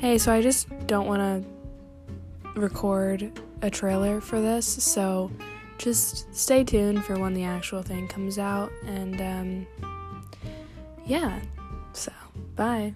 Hey, so I just don't want to record a trailer for this, so just stay tuned for when the actual thing comes out. And um, yeah, so bye.